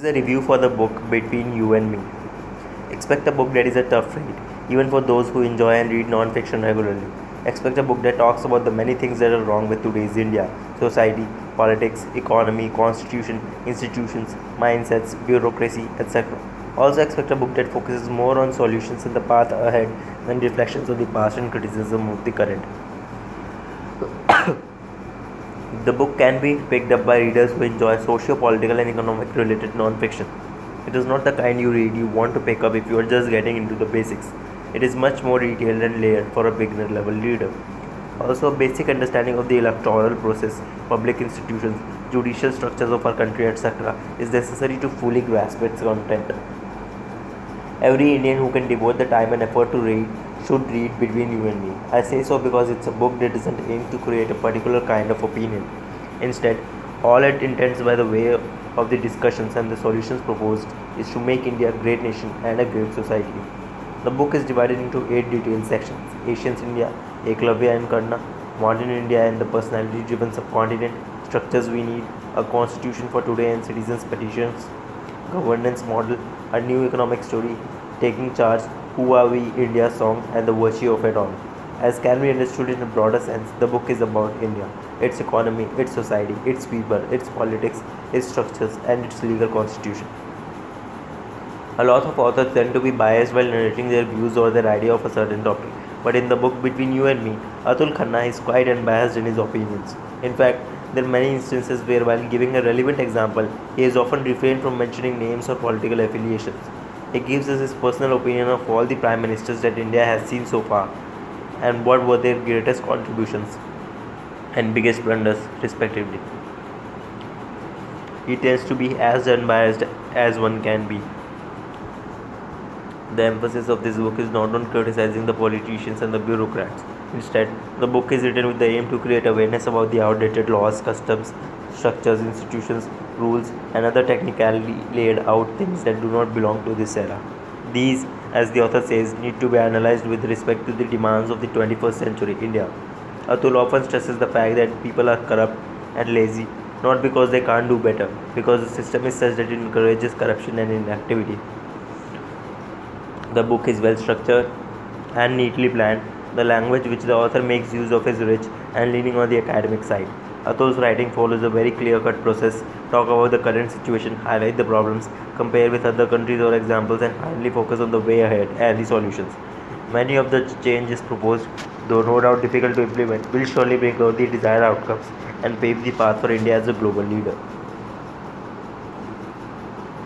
This is a review for the book Between You and Me. Expect a book that is a tough read, even for those who enjoy and read non fiction regularly. Expect a book that talks about the many things that are wrong with today's India society, politics, economy, constitution, institutions, mindsets, bureaucracy, etc. Also, expect a book that focuses more on solutions and the path ahead than reflections of the past and criticism of the current. The book can be picked up by readers who enjoy socio political and economic related non fiction. It is not the kind you read you want to pick up if you are just getting into the basics. It is much more detailed and layered for a beginner level reader. Also, a basic understanding of the electoral process, public institutions, judicial structures of our country, etc., is necessary to fully grasp its content. Every Indian who can devote the time and effort to read should read Between You and Me. I say so because it's a book that doesn't aim to create a particular kind of opinion. Instead, all it intends by the way of the discussions and the solutions proposed is to make India a great nation and a great society. The book is divided into eight detailed sections Ancient India, Eklavya and Karna, Modern India and the personality driven subcontinent, structures we need, a constitution for today and citizens' petitions, governance model, a new economic story, taking charge, who are we, India song, and the virtue of it all. As can be understood in a broader sense, the book is about India, its economy, its society, its people, its politics, its structures, and its legal constitution. A lot of authors tend to be biased while narrating their views or their idea of a certain topic, but in the book Between You and Me, Atul Khanna is quite unbiased in his opinions. In fact, there are many instances where, while giving a relevant example, he has often refrained from mentioning names or political affiliations. He gives us his personal opinion of all the prime ministers that India has seen so far and what were their greatest contributions and biggest blunders, respectively. He tends to be as unbiased as one can be. The emphasis of this book is not on criticizing the politicians and the bureaucrats. Instead, the book is written with the aim to create awareness about the outdated laws, customs, structures, institutions, rules, and other technically laid out things that do not belong to this era. These, as the author says, need to be analyzed with respect to the demands of the 21st century India. Atul often stresses the fact that people are corrupt and lazy, not because they can't do better, because the system is such that it encourages corruption and inactivity. The book is well structured and neatly planned. The language which the author makes use of is rich and leaning on the academic side. Atul's writing follows a very clear cut process, talk about the current situation, highlight the problems, compare with other countries or examples, and finally focus on the way ahead and the solutions. Many of the changes proposed, though no doubt difficult to implement, will surely bring about the desired outcomes and pave the path for India as a global leader.